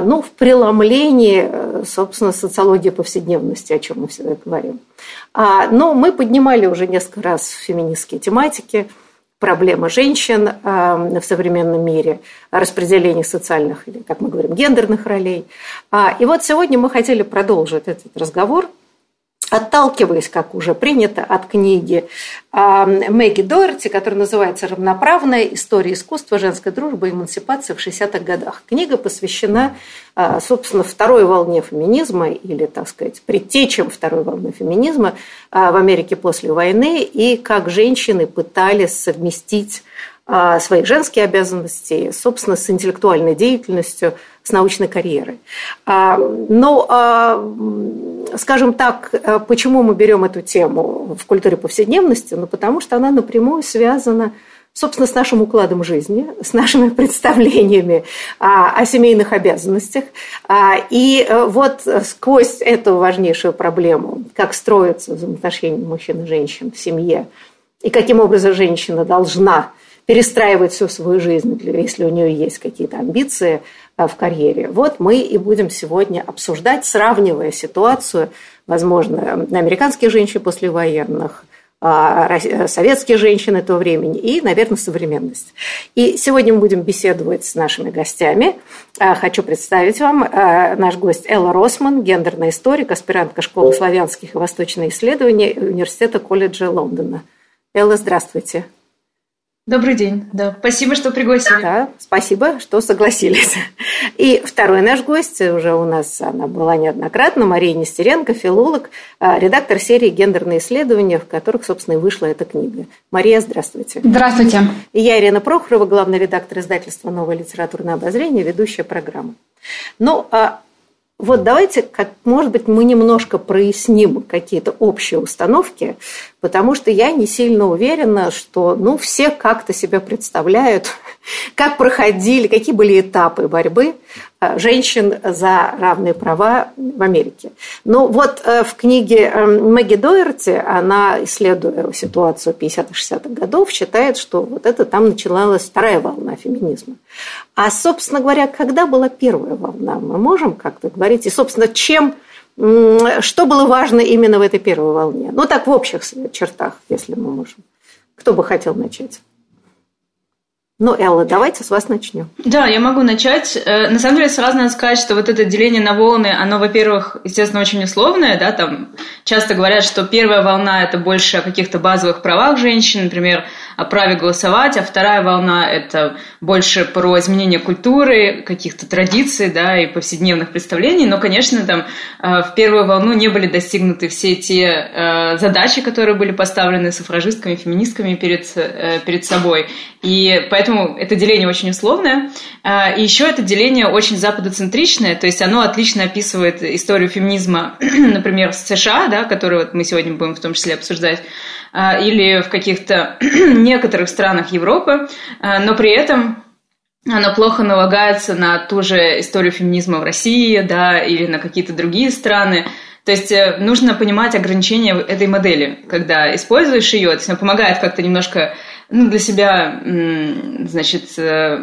ну, в преломлении, э, собственно, социологии повседневности, о чем мы всегда говорим. А, но мы поднимали уже несколько раз феминистские тематики, проблемы женщин а, в современном мире, распределение социальных, или, как мы говорим, гендерных ролей. И вот сегодня мы хотели продолжить этот разговор – отталкиваясь, как уже принято, от книги а, Мэгги Дорти, которая называется «Равноправная история искусства, женской дружбы и эмансипации в 60-х годах». Книга посвящена, а, собственно, второй волне феминизма или, так сказать, предтечам второй волны феминизма а, в Америке после войны и как женщины пытались совместить свои женские обязанности, собственно, с интеллектуальной деятельностью, с научной карьерой. Но скажем так, э, почему мы берем эту тему в культуре повседневности? Ну, потому что она напрямую связана собственно, с нашим укладом жизни, с нашими представлениями о, о семейных обязанностях. А, и э, вот сквозь эту важнейшую проблему, как строятся взаимоотношения мужчин и женщин в семье, и каким образом женщина должна перестраивать всю свою жизнь, если у нее есть какие-то амбиции, в карьере. Вот мы и будем сегодня обсуждать, сравнивая ситуацию, возможно, американских женщин послевоенных, а, э, советские женщины того времени и, наверное, современность. И сегодня мы будем беседовать с нашими гостями. Э, хочу представить вам наш гость Элла Росман, гендерный историк, аспирантка школы славянских и восточных исследований Университета колледжа Лондона. Элла, здравствуйте. Добрый день. Да, спасибо, что пригласили. Да, спасибо, что согласились. И второй наш гость, уже у нас она была неоднократно, Мария Нестеренко, филолог, а, редактор серии «Гендерные исследования», в которых, собственно, и вышла эта книга. Мария, здравствуйте. Здравствуйте. И я, Ирина Прохорова, главный редактор издательства «Новое литературное обозрение», ведущая программы. Ну, а вот давайте, как, может быть, мы немножко проясним какие-то общие установки, потому что я не сильно уверена, что ну, все как-то себя представляют, как проходили, какие были этапы борьбы э, женщин за равные права в Америке. Ну вот э, в книге э, Мэгги Дойерти, она, исследуя ситуацию 50-60-х годов, считает, что вот это там начиналась вторая волна феминизма. А, собственно говоря, когда была первая волна, мы можем как-то говорить, и, собственно, чем что было важно именно в этой первой волне? Ну, так в общих чертах, если мы можем. Кто бы хотел начать? Ну, Элла, давайте с вас начнем. Да, я могу начать. Э, на самом деле, сразу надо сказать, что вот это деление на волны, оно, во-первых, естественно, очень условное, да, там часто говорят, что первая волна – это больше о каких-то базовых правах женщин, например, о праве голосовать, а вторая волна – это больше про изменение культуры, каких-то традиций, да, и повседневных представлений, но, конечно, там э, в первую волну не были достигнуты все те э, задачи, которые были поставлены суфражистками, феминистками перед, перед собой, и поэтому это деление очень условное. И еще это деление очень западоцентричное, то есть оно отлично описывает историю феминизма, например, в США, да, которую вот мы сегодня будем в том числе обсуждать, или в каких-то некоторых странах Европы, а, но при этом она плохо налагается на ту же историю феминизма в России, да, или на какие-то другие страны. То есть э, нужно понимать ограничения этой модели, когда используешь ее, то есть она помогает как-то немножко ну, для себя, значит, э,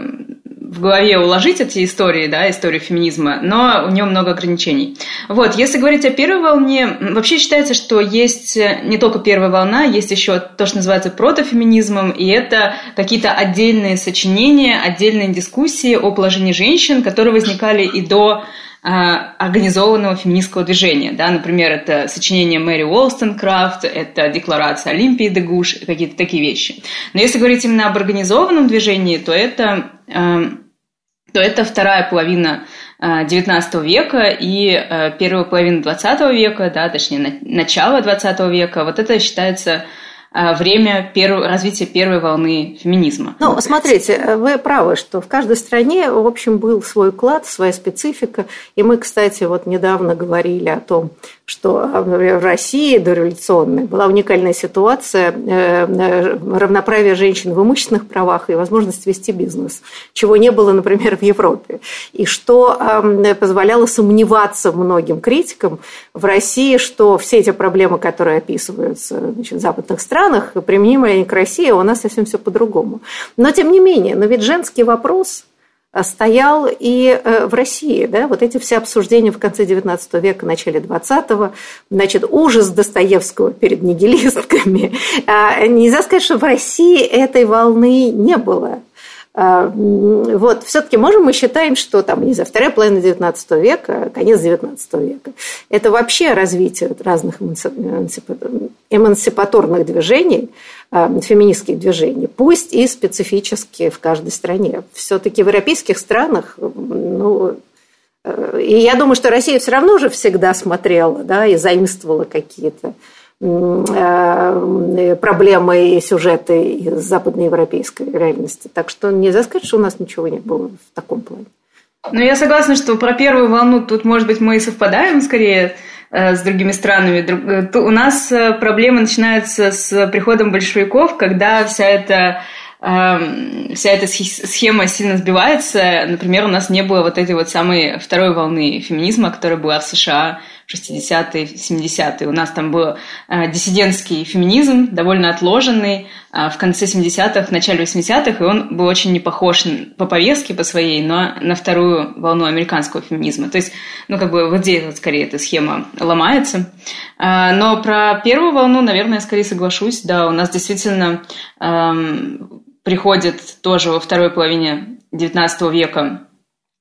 в голове уложить эти истории, да, историю феминизма, но у нее много ограничений. Вот, если говорить о первой волне, вообще считается, что есть не только первая волна, есть еще то, что называется протофеминизмом, и это какие-то отдельные сочинения, отдельные дискуссии о положении женщин, которые возникали и до организованного феминистского движения. Да? Например, это сочинение Мэри Уолстонкрафт, это декларация Олимпии де Гуш, какие-то такие вещи. Но если говорить именно об организованном движении, то это, то это вторая половина XIX века и первая половина XX века, да, точнее, начало XX века, вот это считается время перв... развития первой волны феминизма. Ну, смотрите, вы правы, что в каждой стране, в общем, был свой уклад, своя специфика. И мы, кстати, вот недавно говорили о том, что в России дореволюционной была уникальная ситуация э, э, равноправия женщин в имущественных правах и возможность вести бизнес, чего не было, например, в Европе. И что позволяло сомневаться многим критикам в России, что все эти проблемы, которые описываются значит, в западных странах, применимы они к России, а у нас совсем все по-другому. Но тем не менее, но ведь женский вопрос стоял и э, в России. Да? Вот эти все обсуждения в конце XIX века, начале XX, значит, ужас Достоевского перед нигилистками. А, нельзя сказать, что в России этой волны не было. А, вот, все-таки можем мы считаем, что там, не знаю, вторая половина XIX века, конец XIX века, это вообще развитие разных эмансипаторных движений, а, феминистских движений, пусть и специфически в каждой стране. Все-таки в европейских странах, ну, э, и я думаю, что Россия все равно же всегда смотрела да, и заимствовала какие-то проблемы и сюжеты из западноевропейской реальности. Так что нельзя сказать, что у нас ничего не было в таком плане. Ну, я согласна, что про первую волну тут, может быть, мы и совпадаем скорее э, с другими странами. Э, у нас проблемы начинаются с приходом большевиков, когда вся эта эм, вся эта схема сильно сбивается. Например, у нас не было вот этой вот самой второй волны феминизма, которая была в США 60-е, 70-е. У нас там был э, диссидентский феминизм, довольно отложенный, э, в конце 70-х, в начале 80-х, и он был очень не похож по повестке по своей, но на вторую волну американского феминизма. То есть, ну, как бы вот здесь вот скорее эта схема ломается. Э, но про первую волну, наверное, я скорее соглашусь. Да, у нас действительно эм, приходит тоже во второй половине XIX века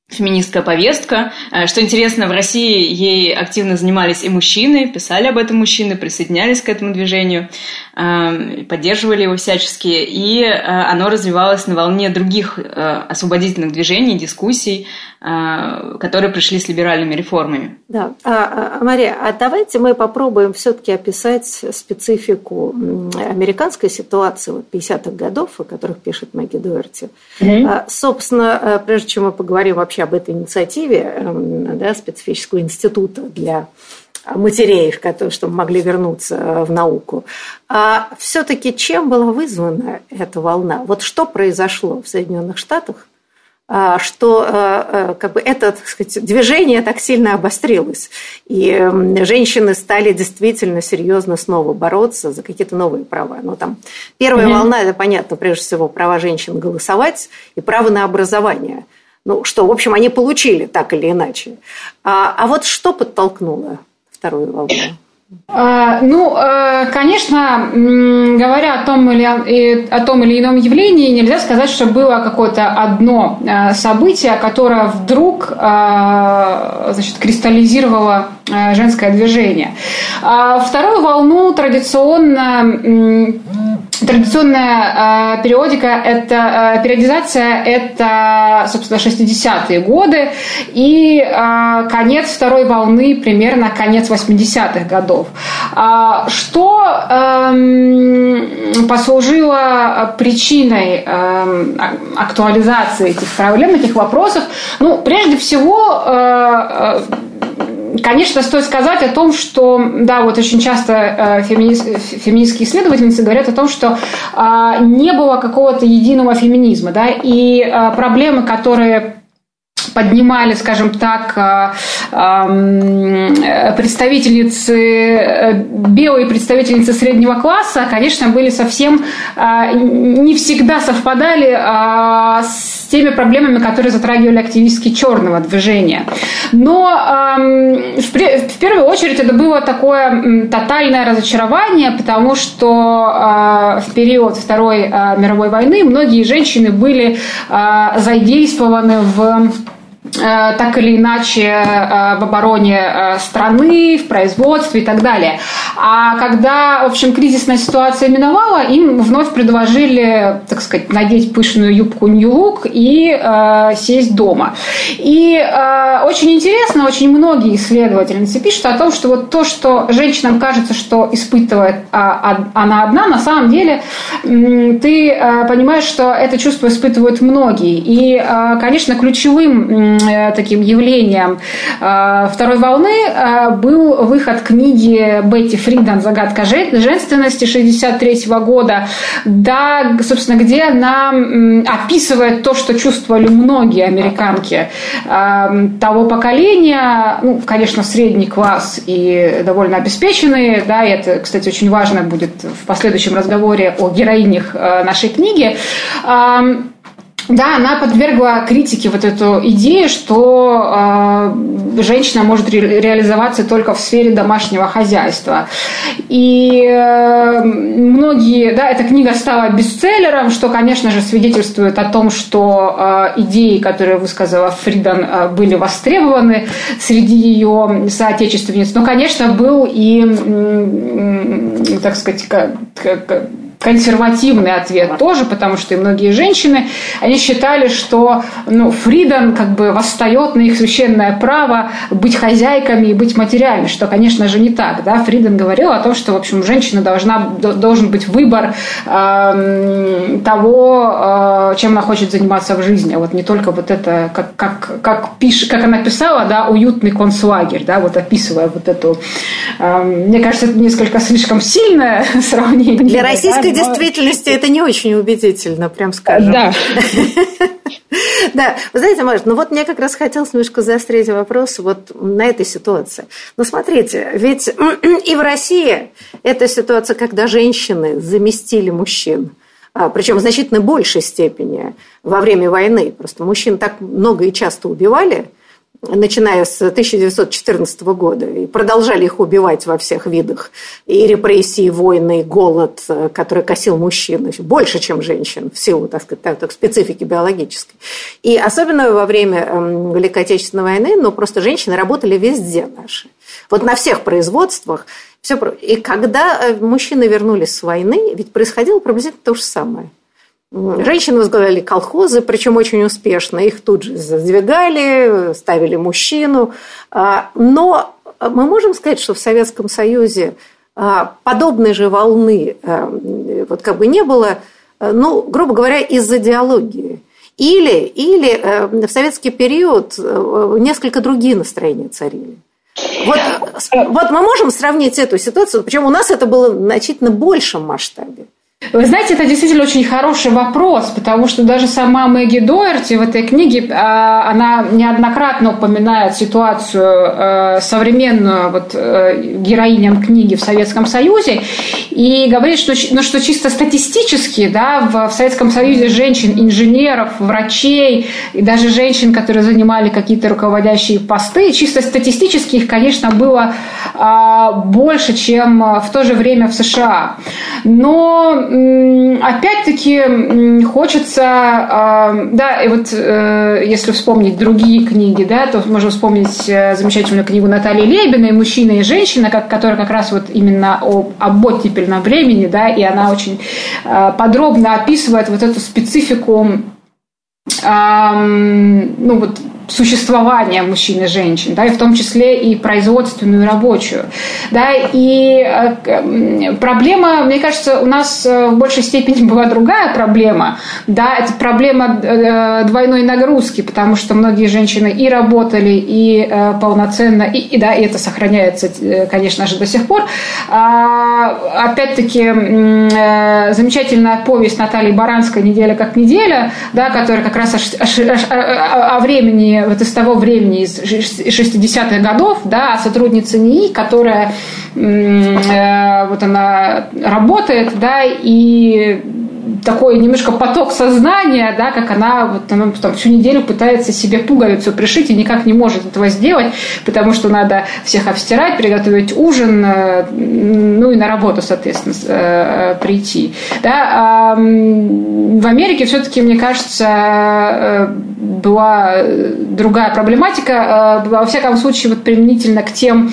феминистская повестка. Э, что интересно, в России ей активно занимались и мужчины, писали об этом мужчины, присоединялись к этому движению, поддерживали его всячески, и э, оно развивалось на волне других освободительных движений, дискуссий, которые пришли с либеральными реформами. Да, а, а, Мария, а давайте мы попробуем все-таки описать специфику американской ситуации вот 50-х годов, о которых пишет Мэгги Дуэрти. Mm-hmm. Собственно, прежде чем мы поговорим вообще об этой инициативе эм, да, специфического института для матерей, чтобы могли вернуться э, в науку. А все-таки чем была вызвана эта волна? Вот что произошло в Соединенных Штатах, а, что э, э, как бы это так сказать, движение так сильно обострилось, и женщины стали действительно серьезно снова бороться за какие-то новые права. Ну, там, первая mm-hmm. волна, это понятно, прежде всего, права женщин голосовать и право на образование – ну, что, в общем, они получили так или иначе. А, а вот что подтолкнуло вторую волну? А, ну, э, конечно, говоря о том, или, о том или ином явлении, нельзя сказать, что было какое-то одно э, событие, которое вдруг э, значит, кристаллизировало женское движение. А вторую волну традиционно Традиционная э, периодика это э, периодизация это, собственно, 60-е годы и э, конец второй волны примерно конец 80-х годов. А, что э, послужило причиной э, актуализации этих проблем, этих вопросов? Ну, прежде всего, э, э Конечно, стоит сказать о том, что, да, вот очень часто э, феминист, феминистские исследовательницы говорят о том, что а, не было какого-то единого феминизма, да, и а, проблемы, которые поднимали, скажем так, представительницы, э, белые представительницы среднего класса, конечно, были совсем не всегда совпадали с теми проблемами, которые затрагивали активистки черного движения. Но в первую очередь это было такое тотальное разочарование, потому что в период Второй мировой войны многие женщины были задействованы в Э, так или иначе э, в обороне э, страны, в производстве и так далее. А когда, в общем, кризисная ситуация миновала, им вновь предложили, так сказать, надеть пышную юбку New Look и э, сесть дома. И э, очень интересно, очень многие исследовательницы пишут о том, что вот то, что женщинам кажется, что испытывает а, она одна, на самом деле ты э, понимаешь, что это чувство испытывают многие. И, э, конечно, ключевым Э, таким явлением. Э, второй волны э, был выход книги Бетти Фридан «Загадка женственности» 63 года, да, собственно, где она описывает то, что чувствовали многие американки того поколения, ну, конечно, средний класс и довольно обеспеченные, да, и это, кстати, очень важно будет в последующем разговоре о героинях нашей книги, да, она подвергла критике вот эту идею, что э, женщина может ре- реализоваться только в сфере домашнего хозяйства. И э, многие, да, эта книга стала бестселлером, что, конечно же, свидетельствует о том, что э, идеи, которые высказала Фридан, э, были востребованы среди ее соотечественниц. Но, конечно, был и, э, так сказать, как, как, консервативный ответ тоже, потому что и многие женщины, они считали, что ну, Фридан как бы восстает на их священное право быть хозяйками и быть материальной, что, конечно же, не так. Да? Фриден говорил о том, что, в общем, женщина должна, должен быть выбор э, того, э, чем она хочет заниматься в жизни. Вот не только вот это, как, как, как, пиш, как она писала, да, уютный концлагерь, да, вот описывая вот эту... Э, мне кажется, это несколько слишком сильное сравнение. Для российской действительности это не очень убедительно, прям скажем. Да. Да, вы знаете, Маш, ну вот мне как раз хотелось немножко заострить вопрос вот на этой ситуации. Ну, смотрите, ведь и в России эта ситуация, когда женщины заместили мужчин, а, причем в значительно большей степени во время войны. Просто мужчин так много и часто убивали – начиная с 1914 года, и продолжали их убивать во всех видах. И репрессии, войны, и голод, э, который косил мужчин, больше, чем женщин, в силу, так сказать, так, специфики биологической. И особенно во время эм, Великой Отечественной войны, ну, просто женщины работали везде наши. Вот на всех производствах. Все. И когда э, мужчины вернулись с войны, ведь происходило приблизительно то же самое – Женщины возглавляли колхозы, причем очень успешно. Их тут же задвигали, ставили мужчину. А, но мы можем сказать, что в Советском Союзе а, подобной же волны а, вот как бы не было, ну, грубо говоря, из-за идеологии. Или, или в советский период несколько другие настроения царили. Вот, вот мы можем сравнить эту ситуацию, причем у нас это было в значительно большем масштабе. Вы знаете, это действительно очень хороший вопрос, потому что даже сама Мэгги Доерти в этой книге, а, она неоднократно упоминает ситуацию э, современную вот, э, героиням книги в Советском Союзе и говорит, что, ну, что чисто статистически да, в, в Советском Союзе женщин, инженеров, врачей и даже женщин, которые занимали какие-то руководящие посты, чисто статистически их, конечно, было а, больше, чем в то же время в США. Но опять-таки хочется, а, да, и вот э, если вспомнить другие книги, да, то можно вспомнить э, замечательную книгу Натальи Лебиной «Мужчина и женщина», которая как раз вот именно о, об оттепельном времени, да, и она очень э, подробно описывает вот эту специфику ну вот существования мужчин и женщин, да, и в том числе и производственную, и рабочую. Да, и э, проблема, мне кажется, у нас э, в большей степени была другая проблема. Да, это проблема э, двойной нагрузки, потому что многие женщины и работали, и полноценно, и, и да, и это сохраняется, конечно же, до сих пор. А, опять-таки, замечательная повесть Натальи Баранской «Неделя как неделя», да, которая как раз о, о, о, о времени вот из того времени, из 60-х годов, да, сотрудница НИИ, которая э, вот она работает, да, и такой немножко поток сознания, да, как она вот она там, всю неделю пытается себе пуговицу пришить и никак не может этого сделать, потому что надо всех обстирать, приготовить ужин, э, ну и на работу, соответственно, э, прийти. Да. В Америке все-таки, мне кажется, была другая проблематика, во всяком случае, вот применительно к тем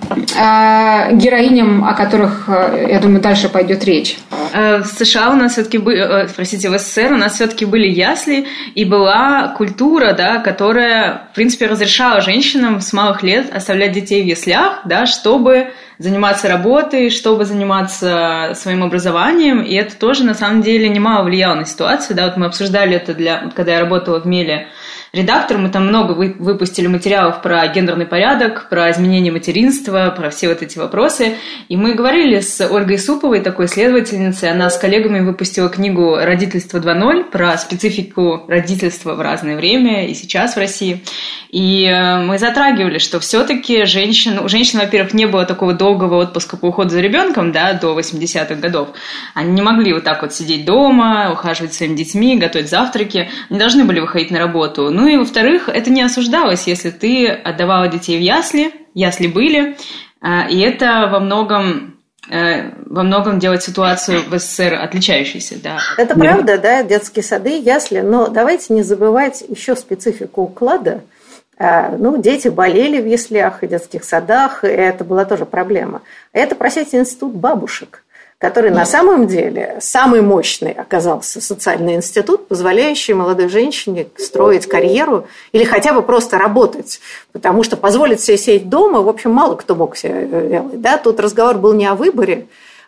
героиням, о которых, я думаю, дальше пойдет речь. Э, в США у нас все-таки были, э, простите, в СССР у нас все-таки были ясли, и была культура, да, которая, в принципе, разрешала женщинам с малых лет оставлять детей в яслях, да, чтобы заниматься работой, чтобы заниматься своим образованием, и это тоже, на самом деле, немало влияло на ситуацию, да, вот мы обсуждали это, для, когда я работала в Меле, редактор, мы там много выпустили материалов про гендерный порядок, про изменение материнства, про все вот эти вопросы. И мы говорили с Ольгой Суповой, такой исследовательницей, она с коллегами выпустила книгу «Родительство 2.0» про специфику родительства в разное время и сейчас в России. И э, мы затрагивали, что все-таки женщин, у женщин, во-первых, не было такого долгого отпуска по уходу за ребенком, да, до 80-х годов. Они не могли вот так вот сидеть дома, ухаживать своими детьми, готовить завтраки. Они должны были выходить на работу. Ну и, во-вторых, это не осуждалось, если ты отдавала детей в ясли, ясли были, э, и это во многом э, во многом делать ситуацию в СССР отличающейся. Да. Это правда, да, детские сады, ясли, но давайте не забывать еще специфику уклада – Э, ну, дети болели в яслях и детских садах, и это была тоже проблема. А это, простите, институт бабушек, который на самом деле самый мощный оказался социальный институт, позволяющий молодой женщине строить карьеру или хотя бы просто работать. Потому что позволить себе сидеть дома, в общем, мало кто мог себе делать. Да? Тут разговор был не о выборе,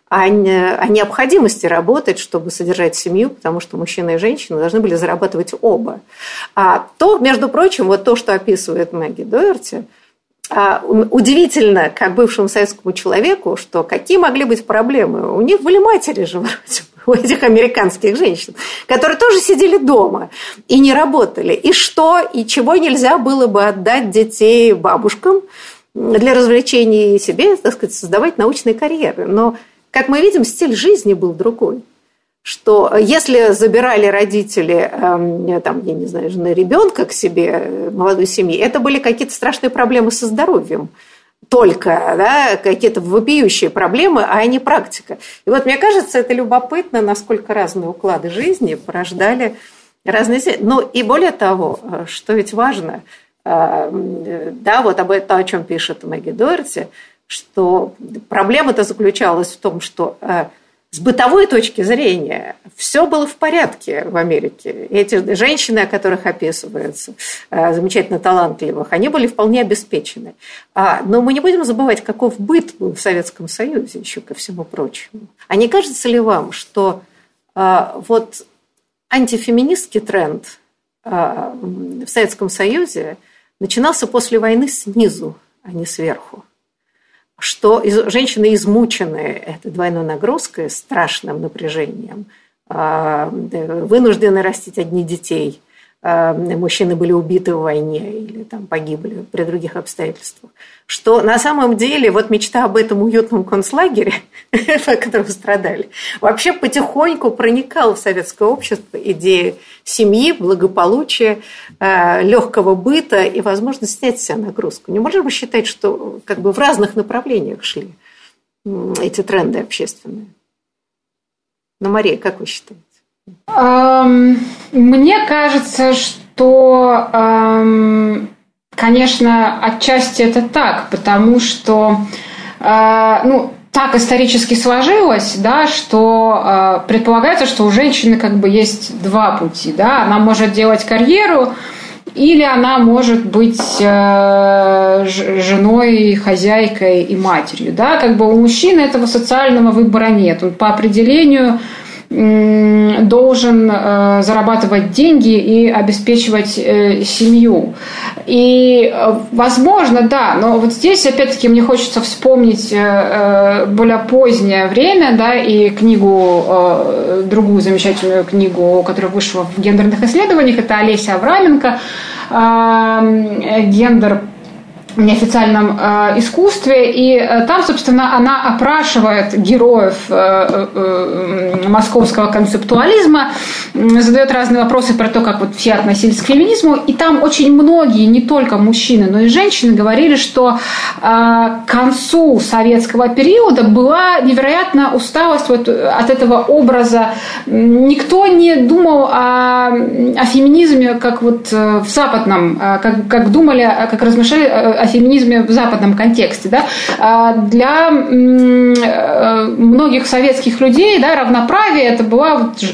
о, о необходимости работать, чтобы содержать семью, потому что мужчина и женщина должны были зарабатывать оба. А то, между прочим, вот то, что описывает Мэгги Доерти, а, удивительно, как бывшему советскому человеку, что какие могли быть проблемы. У них были матери же у этих американских женщин, которые тоже сидели дома и не работали. И что, и чего нельзя было бы отдать детей бабушкам для развлечений себе, так сказать, создавать научные карьеры. Но как мы видим, стиль жизни был другой. Что если забирали родители, эм, там, я не знаю, жены ребенка к себе, э, молодой семьи, это были какие-то страшные проблемы со здоровьем только, да, какие-то вопиющие проблемы, а не практика. И вот мне кажется, это любопытно, насколько разные уклады жизни порождали разные... Ну и более того, э, что ведь важно, э, да, вот об этом, о чем пишет Мэгги Дорти, что проблема-то заключалась в том, что э, с бытовой точки зрения все было в порядке в Америке. Эти женщины, о которых описываются, э, замечательно талантливых, они были вполне обеспечены. А, но мы не будем забывать, каков быт был в Советском Союзе, еще ко всему прочему. А не кажется ли вам, что э, вот антифеминистский тренд в Советском Союзе начинался после войны снизу, а не сверху? Что женщины измучены этой двойной нагрузкой, страшным напряжением, а, вынуждены растить одни детей, мужчины были убиты в войне или там погибли при других обстоятельствах, что на самом деле вот мечта об этом уютном концлагере, по которому страдали, вообще потихоньку проникала в советское общество идея семьи, благополучия, а, легкого быта и возможность снять с себя нагрузку. Не можем мы считать, что как бы в разных направлениях шли эти тренды общественные? Ну, Мария, как вы считаете? Мне кажется, что, конечно, отчасти это так, потому что, а, ну, так исторически сложилось, да, что э, предполагается, что у женщины как бы есть два пути, да, она может делать карьеру, или она может быть э, женой, хозяйкой и матерью, да, как бы у мужчины этого социального выбора нет, он по определению должен э, зарабатывать деньги и обеспечивать э, семью. И, э, возможно, да, но вот здесь, опять-таки, мне хочется вспомнить более позднее время, да, и книгу, другую замечательную книгу, которая вышла в гендерных исследованиях, это Олеся Авраменко «Гендер неофициальном э, искусстве, и э, там, собственно, она опрашивает героев э, э, э, московского концептуализма, э, задает разные вопросы про то, как вот все относились к феминизму, и там очень многие, не только мужчины, но и женщины говорили, что э, к концу советского периода была невероятная усталость вот от этого образа. Никто не думал о, о феминизме как вот э, в западном, э, как, как думали, как размышляли о феминизме в западном контексте. Да? А для э, многих советских людей да, равноправие это была вот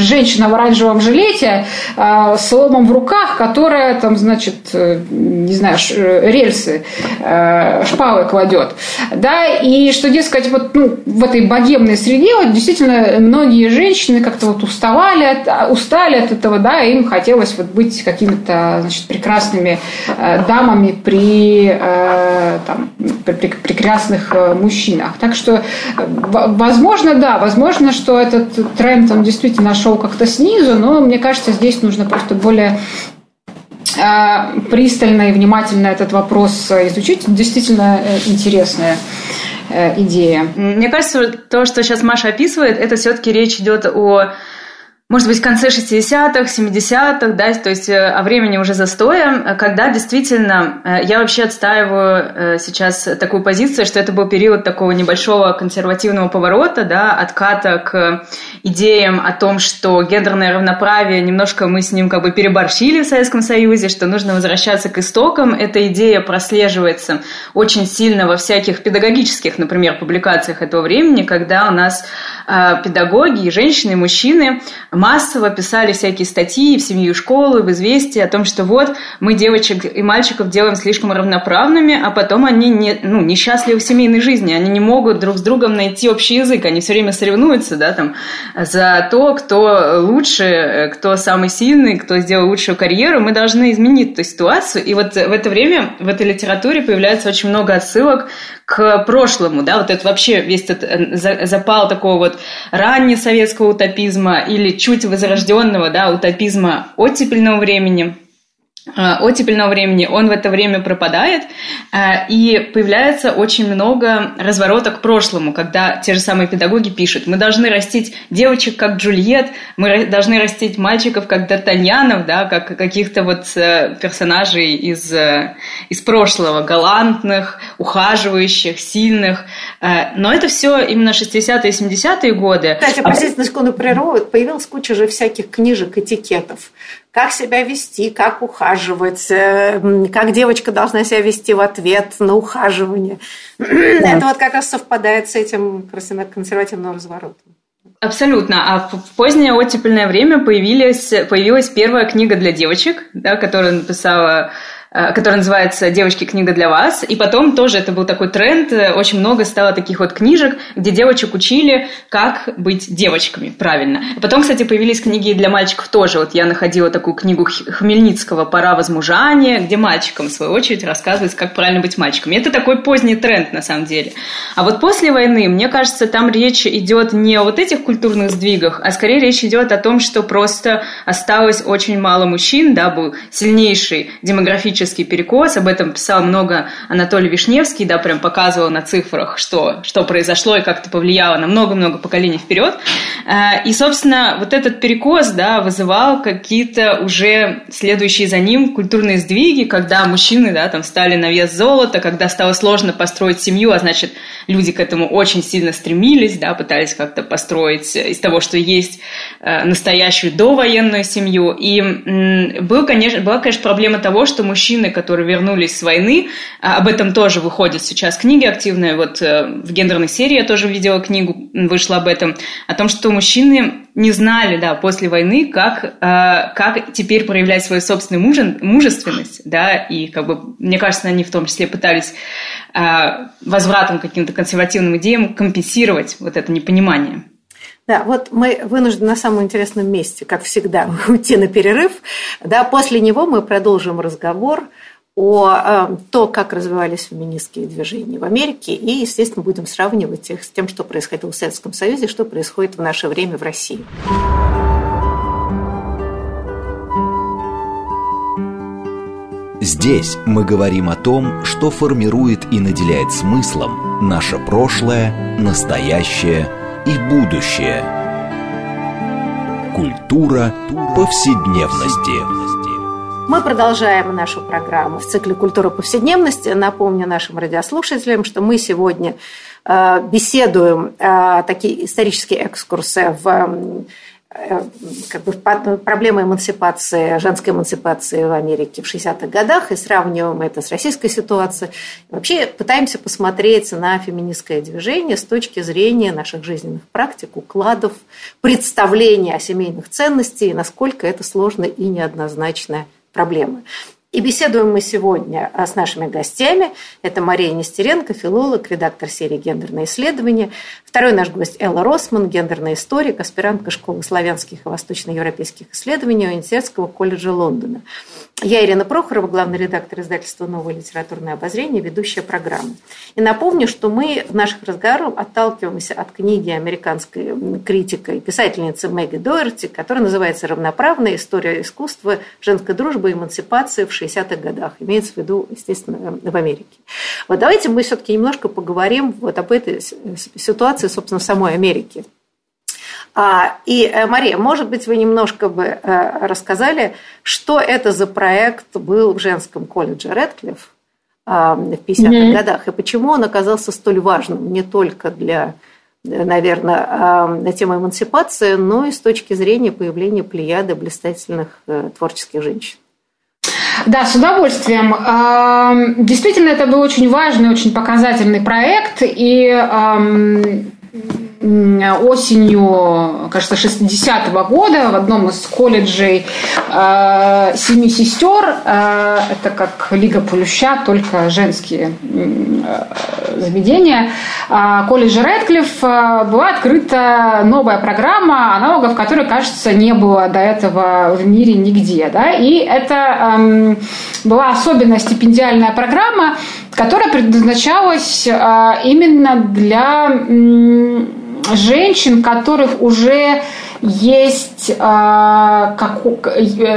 женщина в оранжевом жилете э, с ломом в руках, которая там, значит, э, не знаю, рельсы, шпалы кладет. Да, и что, дескать, вот ну, в этой богемной среде вот, действительно многие женщины как-то вот уставали от, устали от этого, да, им хотелось вот быть какими-то, значит, прекрасными дамами при Э, там, при прекрасных э, мужчинах. Так что, э, возможно, да, возможно, что этот тренд он действительно шел как-то снизу, но мне кажется, здесь нужно просто более пристально и внимательно этот вопрос изучить. Действительно интересная идея. Мне кажется, то, что сейчас Маша описывает, это все-таки речь идет о может быть, в конце 60-х, 70-х, да, то есть э, о времени уже застоя, когда действительно э, я вообще отстаиваю э, сейчас такую позицию, что это был период такого небольшого консервативного поворота, да, отката к идеям о том, что гендерное равноправие, немножко мы с ним как бы переборщили в Советском Союзе, что нужно возвращаться к истокам. Эта идея прослеживается очень сильно во всяких педагогических, например, публикациях этого времени, когда у нас педагоги, и женщины, и мужчины массово писали всякие статьи в семью школы, в известия о том, что вот мы девочек и мальчиков делаем слишком равноправными, а потом они не, ну, несчастливы в семейной жизни, они не могут друг с другом найти общий язык, они все время соревнуются да, там, за то, кто лучше, кто самый сильный, кто сделал лучшую карьеру. Мы должны изменить эту ситуацию. И вот в это время в этой литературе появляется очень много отсылок к прошлому, да, вот это вообще весь этот э, запал такого вот раннесоветского утопизма или чуть возрожденного, да, утопизма оттепельного времени – оттепельного времени, он в это время пропадает, э, и появляется очень много разворота к прошлому, когда те же самые педагоги пишут, мы должны растить девочек, как Джульет, мы должны растить мальчиков, как Д'Артаньянов, да, как каких-то вот э, персонажей из, из прошлого, галантных, ухаживающих, сильных, но это все именно 60-е и 70-е годы. Кстати, простите, на секунду прерву, появилась куча же всяких книжек, этикетов как себя вести, как ухаживать, э, как девочка должна себя вести в ответ на ухаживание. Да. Это вот как раз совпадает с этим консервативным разворотом. Абсолютно. А в позднее оттепельное время появились, появилась первая книга для девочек, да, которую написала Э, который называется «Девочки, книга для вас». И потом тоже это был такой тренд, э, очень много стало таких вот книжек, где девочек учили, как быть девочками правильно. Потом, кстати, появились книги для мальчиков тоже. Вот я находила такую книгу Хмельницкого «Пора возмужания», где мальчикам, в свою очередь, рассказывается, как правильно быть мальчиком. И это такой поздний тренд, на самом деле. А вот после войны, мне кажется, там речь идет не о вот этих культурных сдвигах, а скорее речь идет о том, что просто осталось очень мало мужчин, да, был сильнейший демографический демографический перекос, об этом писал много Анатолий Вишневский, да, прям показывал на цифрах, что, что произошло и как это повлияло на много-много поколений вперед. Э, и, собственно, вот этот перекос, да, вызывал какие-то уже следующие за ним культурные сдвиги, когда мужчины, да, там стали на вес золота, когда стало сложно построить семью, а значит, люди к этому очень сильно стремились, да, пытались как-то построить из того, что есть э, настоящую довоенную семью. И был, конечно, была, конечно, проблема того, что мужчины мужчины, которые вернулись с войны. А, об этом тоже выходят сейчас книги активные. Вот э, в гендерной серии я тоже видела книгу, вышла об этом, о том, что мужчины не знали, да, после войны, как, э, как теперь проявлять свою собственную мужен, мужественность, да, и как бы, мне кажется, они в том числе пытались э, возвратом каким-то консервативным идеям компенсировать вот это непонимание. Да, вот мы вынуждены на самом интересном месте, как всегда, уйти на перерыв. Да, после него мы продолжим разговор о э, том, как развивались феминистские движения в Америке, и, естественно, будем сравнивать их с тем, что происходило в Советском Союзе, что происходит в наше время в России. Здесь мы говорим о том, что формирует и наделяет смыслом наше прошлое, настоящее и будущее. Культура повседневности. Мы продолжаем нашу программу в цикле «Культура повседневности». Напомню нашим радиослушателям, что мы сегодня э, беседуем э, такие исторические экскурсы в как бы проблемы эмансипации, женской эмансипации в Америке в 60-х годах и сравниваем это с российской ситуацией. Вообще пытаемся посмотреть на феминистское движение с точки зрения наших жизненных практик, укладов, представления о семейных ценностях и насколько это сложная и неоднозначная проблема. И беседуем мы сегодня а, с нашими гостями. Это Мария Нестеренко, филолог, редактор серии «Гендерные исследования». Второй наш гость Элла Росман, гендерный историк, аспирантка школы славянских и восточноевропейских исследований Университетского колледжа Лондона. Я Ирина Прохорова, главный редактор издательства «Новое литературное обозрение», ведущая программы. И напомню, что мы в наших разговорах отталкиваемся от книги американской критика и писательницы Мэгги Доерти, которая называется «Равноправная история искусства, женской дружбы и эмансипации в 60-х годах». Имеется в виду, естественно, в Америке. Вот давайте мы все-таки немножко поговорим вот об этой ситуации, собственно, в самой Америке. А, и, э, Мария, может быть, вы немножко бы э, рассказали, что это за проект был в женском колледже Редклифф а, в 50-х mm-hmm. годах, и почему он оказался столь важным не только для, наверное, а, на тему эмансипации, но и с точки зрения появления плеяды блистательных э, творческих женщин. Да, с удовольствием. Действительно, это был очень важный, очень показательный проект, и осенью, кажется, 60-го года в одном из колледжей э, «Семи сестер», э, это как Лига Плюща, только женские э, заведения, э, колледжа Рэдклифф э, была открыта новая программа, аналогов которой, кажется, не было до этого в мире нигде. Да? И это э, была особенная стипендиальная программа, которая предназначалась э, именно для женщин, которых уже есть, э, как,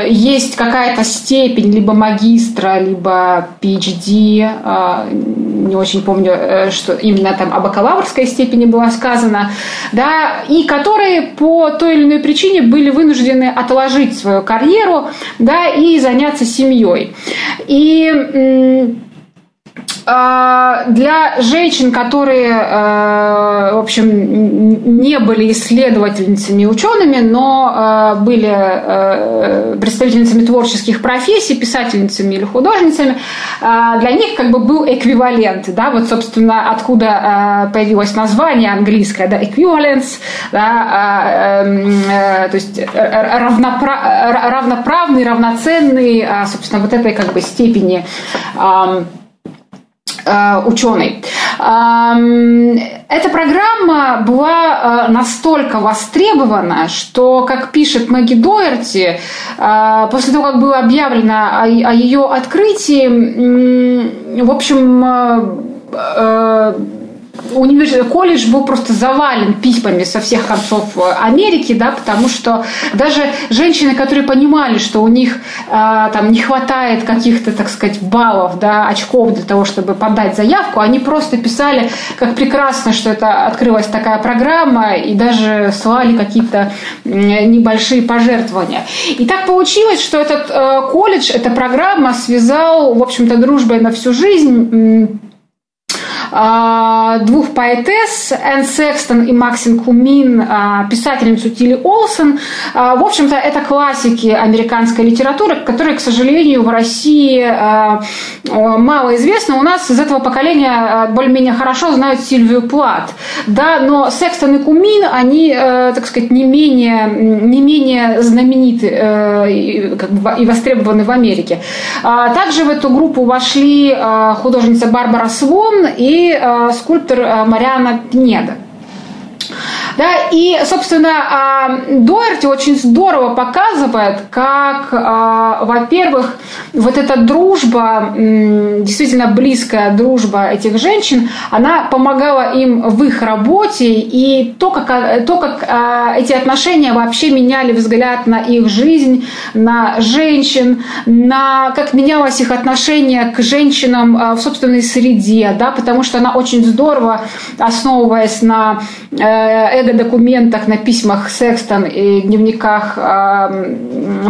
есть какая-то степень либо магистра, либо PhD, э, не очень помню, э, что именно там о бакалаврской степени было сказано, да, и которые по той или иной причине были вынуждены отложить свою карьеру да, и заняться семьей. И а, для женщин, которые, э, в общем, не были исследовательницами учеными, но э, были э, представительницами творческих профессий, писательницами или художницами, для них как бы был эквивалент, да, вот, собственно, откуда появилось название английское, да, equivalence, да, то есть равноправный, равноценный, собственно, вот этой как бы степени Э, ученый. Эта программа была э, настолько востребована, что, как пишет Мэгги Доерти, э, после того, как было объявлено о ее открытии, в общем, университет, колледж был просто завален письмами со всех концов э, Америки, да, потому что даже женщины, которые понимали, что у них э, там не хватает каких-то, так сказать, баллов, да, очков для того, чтобы подать заявку, они просто писали, как прекрасно, что это открылась такая программа, и даже слали какие-то небольшие пожертвования. И так получилось, что этот э, колледж, эта программа связал, в общем-то, дружбой на всю жизнь а, двух поэтесс, Энн Секстон и Максин Кумин, а, писательницу Тилли Олсен. А, в общем-то, это классики американской литературы, которые, к сожалению, в России мало известны. У нас из этого поколения более-менее хорошо знают Сильвию Плат. Да, но Секстон и Кумин, они, так сказать, не менее, не менее знамениты и востребованы в Америке. Также в эту группу вошли художница Барбара Свон и э, скульптор э, Мариана Пнеда. Да, и, собственно, а, Дуэрти очень здорово показывает, как, а, во-первых, вот эта дружба, действительно близкая дружба этих женщин, она помогала им в их работе, и то, как, а, то, как эти отношения вообще меняли взгляд на их жизнь, на женщин, на как менялось их отношение к женщинам в собственной среде, да, потому что она очень здорово, основываясь на э, эго-документах, на письмах Секстон и дневниках э,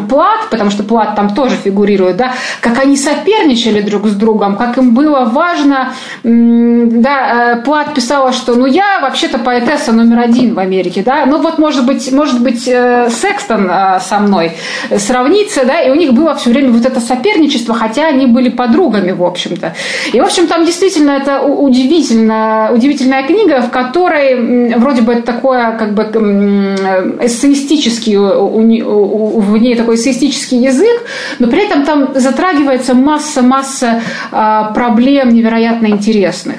Плат, потому что Плат там тоже фигурирует, да, как они соперничали друг с другом, как им было важно, да, э, Плат писала, что, ну, я вообще-то поэтесса номер один в Америке, да, ну, вот, может быть, может быть, Секстон со мной сравнится, да, и у них было все время вот это соперничество, хотя они были подругами, в общем-то. И, в общем, там действительно это удивительно, удивительная книга, в которой вроде бы это такое как бы эссеистический, в ней такой эссеистический язык, но при этом там затрагивается масса-масса а, проблем невероятно интересных.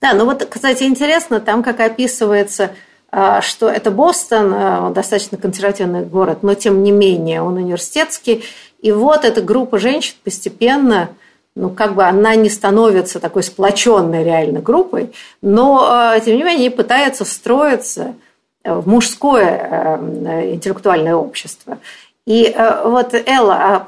Да, ну вот, кстати, интересно, там как описывается а, что это Бостон, а, достаточно консервативный город, но тем не менее он университетский. И вот эта группа женщин постепенно ну, как бы она не становится такой сплоченной реально группой, но, э, тем не менее, они пытаются встроиться в мужское э, интеллектуальное общество. И э, вот, Элла, а,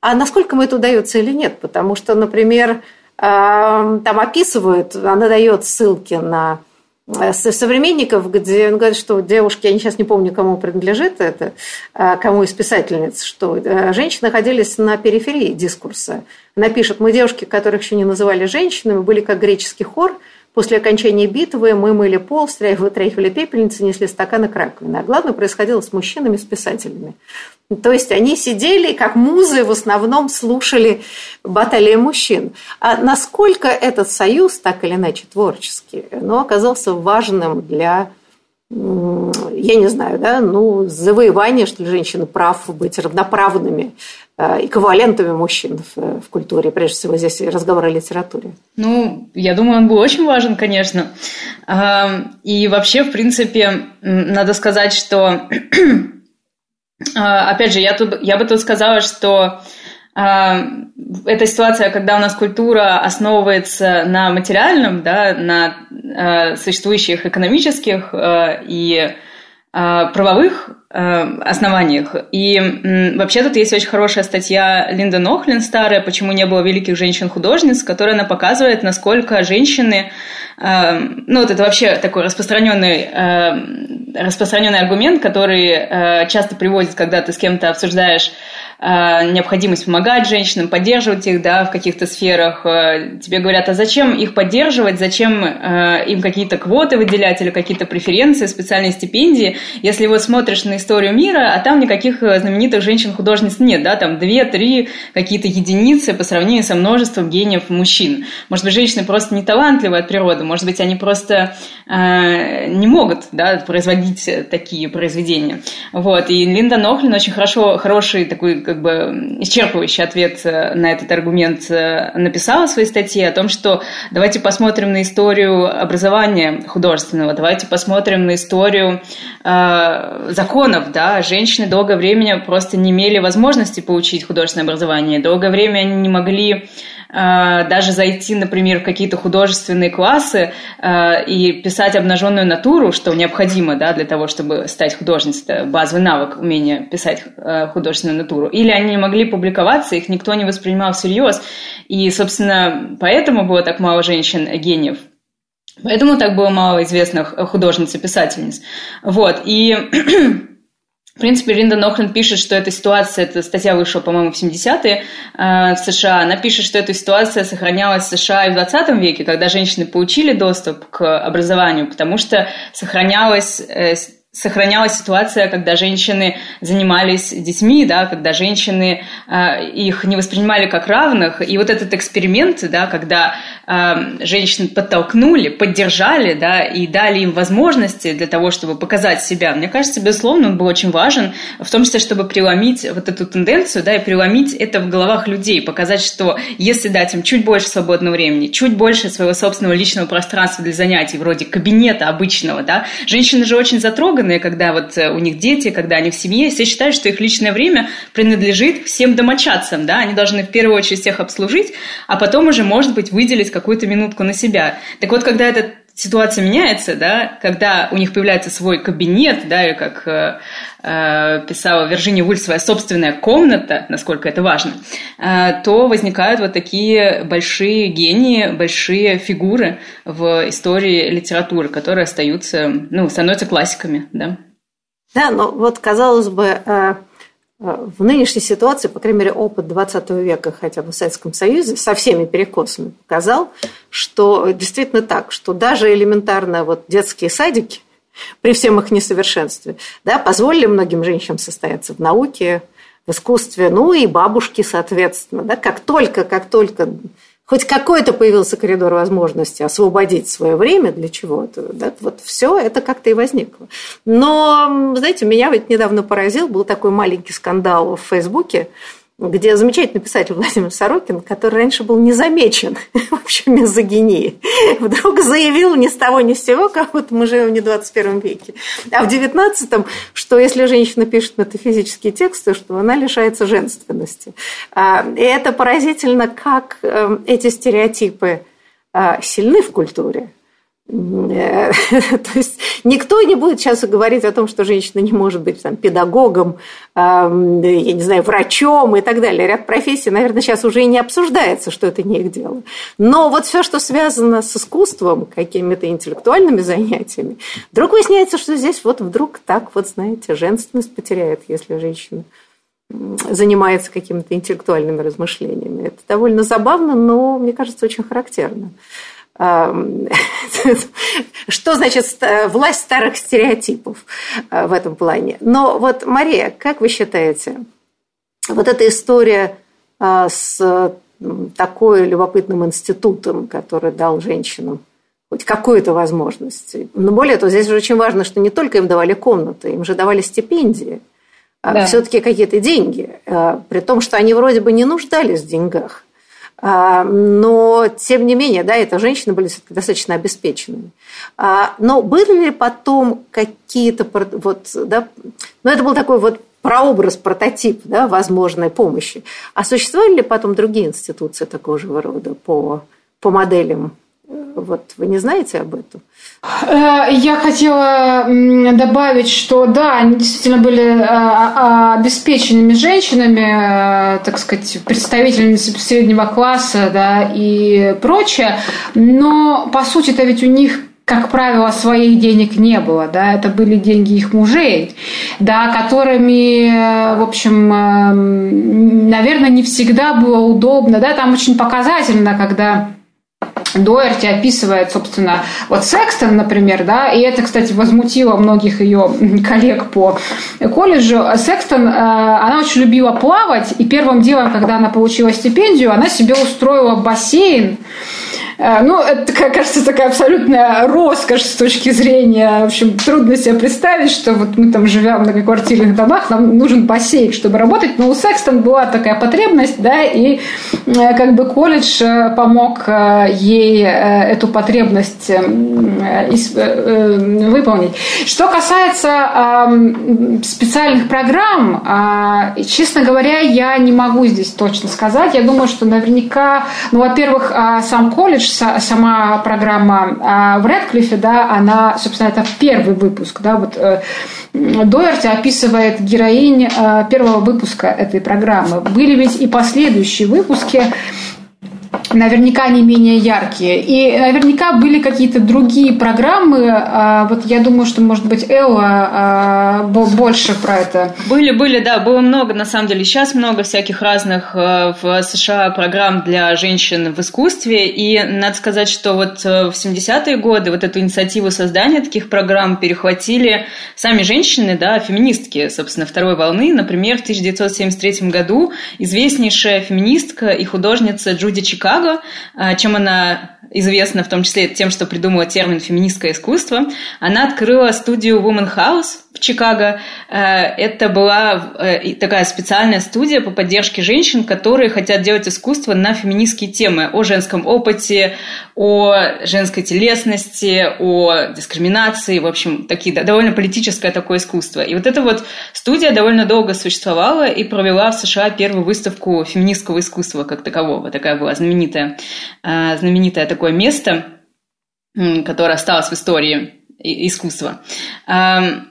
а насколько ему это удается или нет? Потому что, например, там описывают, она дает ссылки на Э, современников, где он говорит, что девушки, я сейчас не помню, кому принадлежит это, э, кому из писательниц, что женщины находились на периферии дискурса. Она пишет, мы девушки, которых еще не называли женщинами, были как греческий хор – После окончания битвы мы мыли пол, вытряхивали пепельницы, несли стаканы к раковине. А главное происходило с мужчинами, с писателями. То есть они сидели, как музы, в основном слушали баталии мужчин. А насколько этот союз, так или иначе творческий, ну, оказался важным для я не знаю, да, ну, завоевание, что ли, женщины прав быть равноправными э, эквивалентами мужчин в, в культуре, прежде всего здесь разговор о литературе. Ну, я думаю, он был очень важен, конечно. И вообще, в принципе, надо сказать, что, опять же, я, тут, я бы тут сказала, что эта ситуация, когда у нас культура основывается на материальном, да, на э, существующих экономических э, и э, правовых основаниях. И вообще тут есть очень хорошая статья Линда Нохлин старая «Почему не было великих женщин-художниц», которая она показывает, насколько женщины, ну вот это вообще такой распространенный, распространенный аргумент, который часто приводит, когда ты с кем-то обсуждаешь Э, необходимость помогать женщинам, поддерживать их да, в каких-то сферах. Э, тебе говорят, а зачем их поддерживать, зачем э, им какие-то квоты выделять или какие-то преференции, специальные стипендии, если вот смотришь на историю мира, а там никаких знаменитых женщин-художниц нет, да, там две-три какие-то единицы по сравнению со множеством гениев мужчин. Может быть, женщины просто не талантливые от природы, может быть, они просто э, не могут да, производить такие произведения. Вот. И Линда Нохлин очень хорошо, хороший такой как бы исчерпывающий ответ э, на этот аргумент э, написала в своей статье о том, что давайте посмотрим на историю образования художественного, давайте посмотрим на историю э, законов, да, женщины долгое время просто не имели возможности получить художественное образование, долгое время они не могли даже зайти, например, в какие-то художественные классы э, и писать обнаженную натуру, что необходимо да, для того, чтобы стать художницей, это базовый навык, умение писать э, художественную натуру. Или они не могли публиковаться, их никто не воспринимал всерьез. И, собственно, поэтому было так мало женщин-гениев. Поэтому так было мало известных художниц и писательниц. Вот. И В принципе, Линда Нохлин пишет, что эта ситуация, эта статья вышла, по-моему, в 70-е э, в США, она пишет, что эта ситуация сохранялась в США и в 20 веке, когда женщины получили доступ к образованию, потому что сохранялась э, сохранялась ситуация, когда женщины занимались детьми, да, когда женщины э, их не воспринимали как равных. И вот этот эксперимент, да, когда э, женщин подтолкнули, поддержали да, и дали им возможности для того, чтобы показать себя, мне кажется, безусловно, он был очень важен, в том числе, чтобы преломить вот эту тенденцию да, и преломить это в головах людей, показать, что если дать им чуть больше свободного времени, чуть больше своего собственного личного пространства для занятий, вроде кабинета обычного, да, женщины же очень затроганы затрепанные, когда вот э, у них дети, когда они в семье, все считают, что их личное время принадлежит всем домочадцам, да, они должны в первую очередь всех обслужить, а потом уже, может быть, выделить какую-то минутку на себя. Так вот, когда эта ситуация меняется, да, когда у них появляется свой кабинет, да, или как э, э, писала Вирджиния Вульф, своя собственная комната, насколько это важно, э, то возникают вот такие большие гении, большие фигуры в истории литературы, которые остаются, ну, становятся классиками, да. Да, но вот, казалось бы, э, в нынешней ситуации, по крайней мере, опыт 20 века хотя бы в Советском Союзе со всеми перекосами показал, что действительно так, что даже элементарно вот детские садики при всем их несовершенстве да, позволили многим женщинам состояться в науке, в искусстве, ну и бабушки, соответственно. Да, как только, как только хоть какой-то появился коридор возможности освободить свое время для чего-то, да, вот все это как-то и возникло. Но, знаете, меня ведь недавно поразил, был такой маленький скандал в Фейсбуке, где замечательный писатель Владимир Сорокин, который раньше был не замечен в общем мизогинии, вдруг заявил ни с того ни с сего, как вот мы живем не в 21 веке, а в 19-м, что если женщина пишет метафизические тексты, что она лишается женственности. А, и это поразительно, как эм, эти стереотипы а, сильны в культуре. Э, то есть никто не будет сейчас говорить о том, что женщина не может быть там, педагогом, я не знаю, врачом и так далее. Ряд профессий, наверное, сейчас уже и не обсуждается, что это не их дело. Но вот все, что связано с искусством, какими-то интеллектуальными занятиями, вдруг выясняется, что здесь вот вдруг так вот, знаете, женственность потеряет, если женщина занимается какими-то интеллектуальными размышлениями. Это довольно забавно, но, мне кажется, очень характерно. Что значит власть старых стереотипов э, в этом плане? Но вот, Мария, как вы считаете, вот эта история э, с такой любопытным институтом, который дал женщинам хоть какую-то возможность. Но более того, здесь же очень важно, что не только им давали комнаты, им же давали стипендии, а да. все-таки какие-то деньги, при том, что они вроде бы не нуждались в деньгах. А, но, тем не менее, да, это женщины были достаточно обеспеченными. А, но были ли потом какие-то, вот, да, ну, это был такой вот прообраз, прототип да, возможной помощи. А существовали ли потом другие институции такого же рода по, по моделям вот вы не знаете об этом? Э, я хотела добавить, что да, они действительно были э, а, обеспеченными женщинами, э, так сказать, представителями среднего класса да, и прочее, но по сути это ведь у них как правило, своих денег не было, да, это были деньги их мужей, да, которыми, в общем, наверное, не всегда было удобно, да, там очень показательно, когда Дуэрти описывает, собственно, вот Секстон, например, да, и это, кстати, возмутило многих ее коллег по колледжу. Секстон, э, она очень любила плавать, и первым делом, когда она получила стипендию, она себе устроила бассейн, ну, это, кажется, такая абсолютная роскошь с точки зрения, в общем, трудно себе представить, что вот мы там живем в многоквартирных домах, нам нужен бассейн, чтобы работать, но у Секстон была такая потребность, да, и э, как бы колледж э, помог ей эту потребность выполнить. Что касается специальных программ, а, честно говоря, я не могу здесь точно сказать. Я думаю, что наверняка, ну, во-первых, а, сам колледж Image, сама программа а, в Редклифе, да, она, собственно, это первый выпуск, да, вот э, Доерти описывает героинь э, первого выпуска этой программы. Были ведь и последующие выпуски, наверняка не менее яркие. И наверняка были какие-то другие программы. А, вот я думаю, что, может быть, Элла а, больше про это. Были, были, да, было много, на самом деле. Сейчас много всяких разных э, в США программ для женщин в искусстве. И надо сказать, что вот э, в 70-е годы вот эту инициативу создания таких программ перехватили сами женщины, да, феминистки, собственно, второй волны. Например, в 1973 году известнейшая феминистка и художница Джуди Чикаго, а, чем она известна в том числе тем, что придумала термин «феминистское искусство», она открыла студию Woman House в Чикаго. Э, это была э, такая специальная студия по поддержке женщин, которые хотят делать искусство на феминистские темы, о женском опыте, о женской телесности, о дискриминации, в общем, такие довольно политическое такое искусство. И вот эта вот студия довольно долго существовала и провела в США первую выставку феминистского искусства как такового. Такая была знаменитая, э, знаменитое такое место, которое осталось в истории искусства. Эм,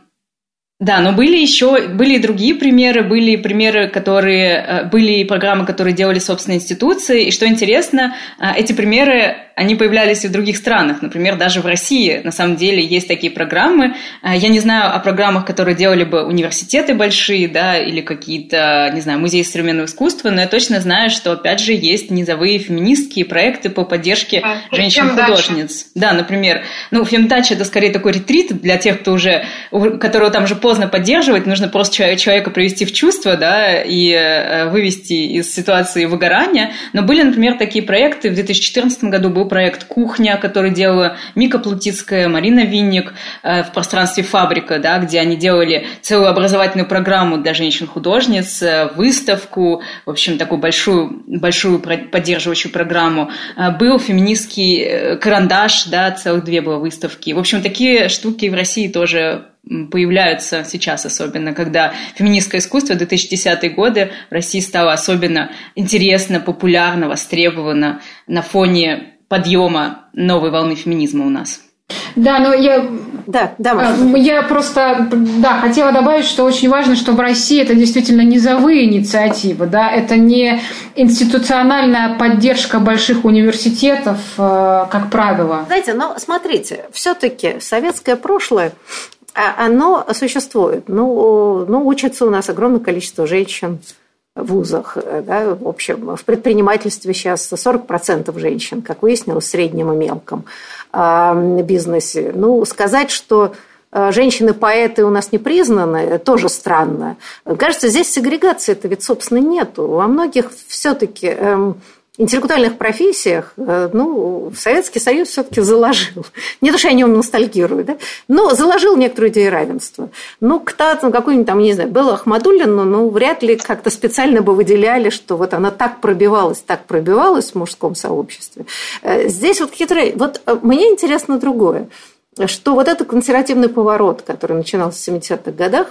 да, но были еще, были и другие примеры, были примеры, которые, э, были программы, которые делали собственные институции, и что интересно, э, эти примеры они появлялись и в других странах. Например, даже в России на самом деле есть такие программы. А, я не знаю о программах, которые делали бы университеты большие, да, или какие-то, не знаю, музеи современного искусства, но я точно знаю, что, опять же, есть низовые феминистские проекты по поддержке а, женщин-художниц. Да, например, ну, фемдач это скорее такой ретрит для тех, кто уже, которого там уже поздно поддерживать, нужно просто человека привести в чувство, да, и э, вывести из ситуации выгорания. Но были, например, такие проекты. В 2014 году был был проект «Кухня», который делала Мика Плутицкая, Марина Винник э, в пространстве «Фабрика», да, где они делали целую образовательную программу для женщин-художниц, э, выставку, в общем, такую большую, большую поддерживающую программу. Э, был феминистский карандаш, да, целых две было выставки. В общем, такие штуки в России тоже появляются сейчас особенно, когда феминистское искусство 2010-е годы в России стало особенно интересно, популярно, востребовано на фоне подъема новой волны феминизма у нас. Да, но я, да, да, а, я просто да, хотела добавить, что очень важно, что в России это действительно низовые инициативы, да, это не институциональная поддержка больших университетов, э, как правило. Знаете, но смотрите, все-таки советское прошлое а, оно существует. Ну, ну, учится у нас огромное количество женщин, вузах. Э, да, в общем, в предпринимательстве сейчас 40% женщин, как выяснилось, в среднем и мелком бизнесе. Ну, сказать, что э, женщины-поэты у нас не признаны, тоже странно. Кажется, здесь сегрегации-то ведь, собственно, нету. Во многих все-таки эм, интеллектуальных профессиях, э, ну, Советский Союз все-таки заложил. Не то, что я о нем ностальгирую, да, но заложил некоторую идею равенства. Ну, кто-то, какой-нибудь там, не знаю, Белла Ахмадуллина, ну, вряд ли как-то специально бы выделяли, что вот она так пробивалась, так пробивалась в мужском сообществе. Э, здесь вот хитрый... Вот э, мне интересно другое, что вот этот консервативный поворот, который начинался в 70-х годах,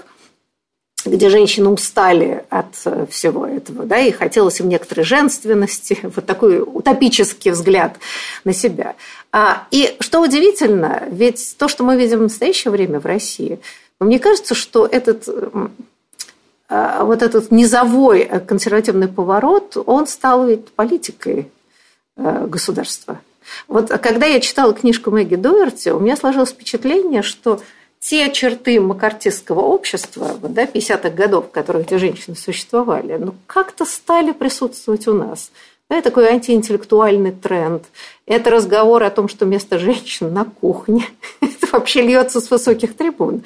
где женщины устали от э, всего этого, да, и хотелось им некоторой женственности, вот такой утопический взгляд на себя. А, и что удивительно, ведь то, что мы видим в настоящее время в России, мне кажется, что этот а, вот этот низовой консервативный поворот, он стал ведь политикой э, государства. Вот когда я читала книжку Мэгги Дуэрти, у меня сложилось впечатление, что те черты макартистского общества да, 50-х годов, в которых эти женщины существовали, ну, как-то стали присутствовать у нас. Да, это такой антиинтеллектуальный тренд. Это разговор о том, что место женщин на кухне. это вообще льется с высоких трибун.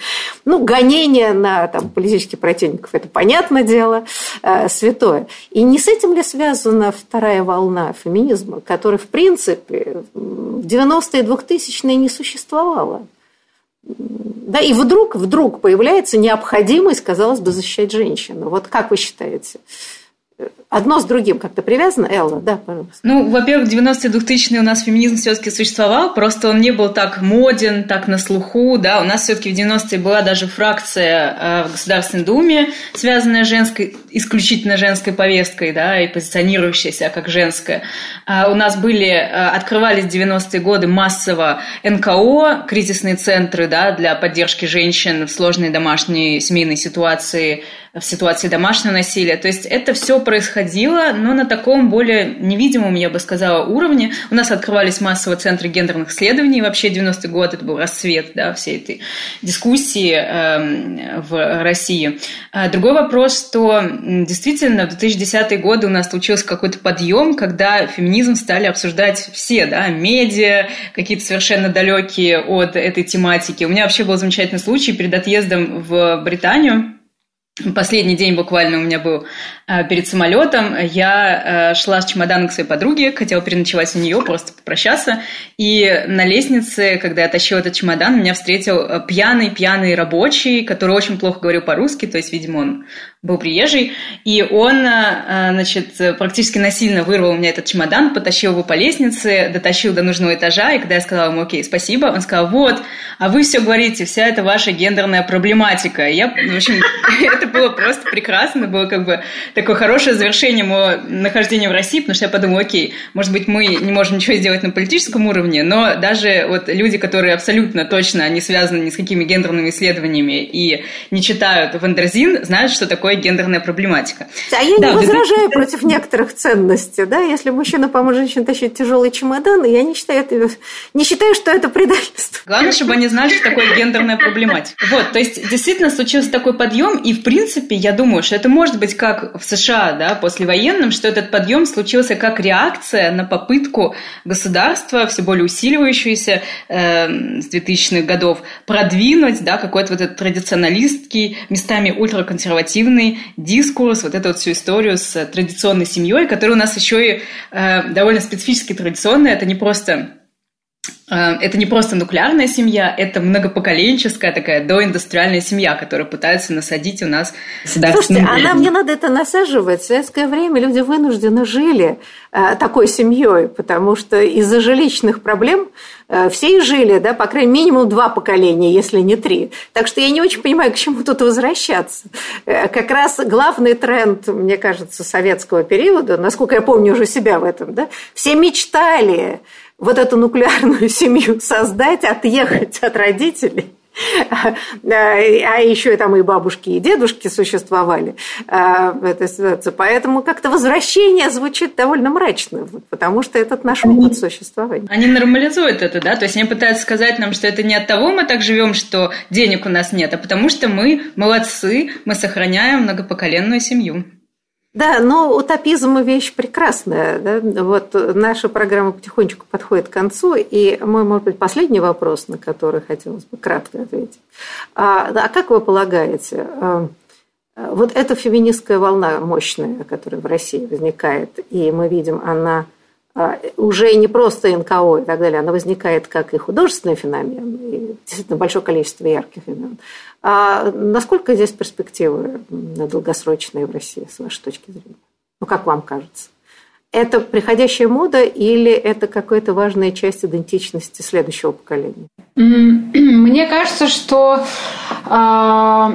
Ну, гонение на там, политических противников – это понятное дело, э, святое. И не с этим ли связана вторая волна феминизма, которая, в принципе, в 90-е и 2000-е не существовала? Да, и вдруг, вдруг появляется необходимость, казалось бы, защищать женщину. Вот как вы считаете? Одно с другим как-то привязано? Элла, да, пожалуйста. Ну, во-первых, 90-е 2000-е у нас феминизм все-таки существовал, просто он не был так моден, так на слуху, да, у нас все-таки в 90-е была даже фракция э, в Государственной Думе, связанная женской, исключительно женской повесткой, да, и позиционирующая себя как женская. А у нас были, э, открывались в 90-е годы массово НКО, кризисные центры, да, для поддержки женщин в сложной домашней семейной ситуации, в ситуации домашнего насилия. То есть это все происходило, но на таком более невидимом, я бы сказала, уровне. У нас открывались массовые центры гендерных исследований. Вообще 90-й год это был расцвет да, всей этой дискуссии э, в России. А другой вопрос, что действительно в 2010-е годы у нас случился какой-то подъем, когда феминизм стали обсуждать все, да, медиа, какие-то совершенно далекие от этой тематики. У меня вообще был замечательный случай перед отъездом в Британию. Последний день буквально у меня был э, перед самолетом. Я э, шла с чемоданом к своей подруге, хотела переночевать у нее, просто попрощаться. И на лестнице, когда я тащила этот чемодан, меня встретил пьяный-пьяный рабочий, который очень плохо говорил по-русски, то есть, видимо, он был приезжий, и он, э, значит, практически насильно вырвал у меня этот чемодан, потащил его по лестнице, дотащил до нужного этажа, и когда я сказала ему, окей, спасибо, он сказал, вот, а вы все говорите, вся эта ваша гендерная проблематика. Я, в общем, это было просто прекрасно, было как бы такое хорошее завершение моего нахождения в России, потому что я подумала, окей, может быть, мы не можем ничего сделать на политическом уровне, но даже вот люди, которые абсолютно точно не связаны ни с какими гендерными исследованиями и не читают Wonderzine, знают, что такое гендерная проблематика. А я да, не возражаю против некоторых ценностей, да, если мужчина поможет женщине тащить тяжелый чемодан, я не считаю, это, не считаю, что это предательство. Главное, чтобы они знали, что такое гендерная проблематика. Вот, то есть действительно случился такой подъем, и в принципе, я думаю, что это может быть как в США, да, послевоенном, что этот подъем случился как реакция на попытку государства, все более усиливающуюся э, с 2000-х годов, продвинуть, да, какой-то вот этот традиционалистский, местами ультраконсервативный традиционный дискурс, вот эту вот всю историю с традиционной семьей, которая у нас еще и э, довольно специфически традиционная. Это не просто это не просто нуклеарная семья, это многопоколенческая такая доиндустриальная семья, которая пытается насадить у нас Слушайте, а нам не надо это насаживать. В советское время люди вынуждены жили э, такой семьей, потому что из-за жилищных проблем Э, все и жили, да, по крайней мере, минимум два поколения, если не три. Так что я не очень понимаю, к чему тут возвращаться. Э, как раз главный тренд, мне кажется, советского периода, насколько я помню уже себя в этом, да, все мечтали вот эту нуклеарную семью создать, отъехать от родителей а еще там и бабушки, и дедушки существовали в этой ситуации. Поэтому как-то возвращение звучит довольно мрачно, потому что этот наш опыт существования. Они нормализуют это, да? То есть они пытаются сказать нам, что это не от того мы так живем, что денег у нас нет, а потому что мы молодцы, мы сохраняем многопоколенную семью. Да, но утопизм – вещь прекрасная. Да? Вот наша программа потихонечку подходит к концу, и мой, может быть, последний вопрос, на который хотелось бы кратко ответить. А, а как вы полагаете, а, вот эта феминистская волна мощная, которая в России возникает, и мы видим, она уже не просто НКО и так далее, она возникает как и художественный феномен, и действительно большое количество ярких имен. А насколько здесь перспективы долгосрочные в России, с вашей точки зрения? Ну, как вам кажется? Это приходящая мода или это какая-то важная часть идентичности следующего поколения? Мне кажется, что э,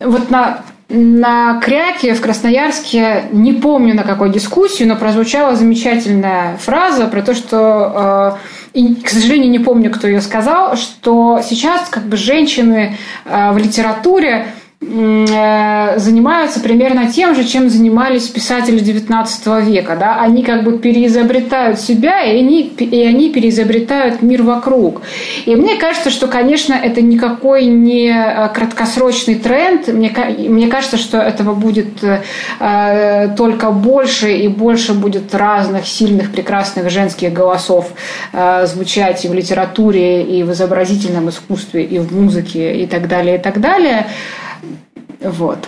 вот на на Кряке в Красноярске, не помню на какой дискуссии, но прозвучала замечательная фраза про то, что, э, и, к сожалению, не помню, кто ее сказал, что сейчас как бы женщины э, в литературе занимаются примерно тем же, чем занимались писатели XIX века. Да? Они как бы переизобретают себя, и они, и они переизобретают мир вокруг. И мне кажется, что, конечно, это никакой не э, краткосрочный тренд. Мне, мне кажется, что этого будет э, только больше и больше будет разных сильных, прекрасных женских голосов э, звучать и в литературе, и в изобразительном искусстве, и в музыке, и так далее, и так далее. Вот,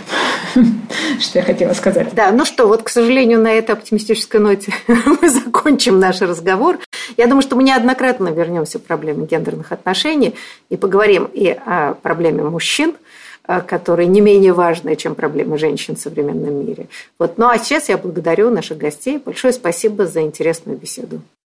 что я хотела сказать. Да, ну что, вот, к сожалению, на этой оптимистической ноте мы закончим наш разговор. Я думаю, что мы неоднократно вернемся к проблеме гендерных отношений и поговорим и о проблеме мужчин, э, которые не менее важные, чем проблемы женщин в современном мире. Вот. Ну а сейчас я благодарю наших гостей. Большое спасибо за интересную беседу.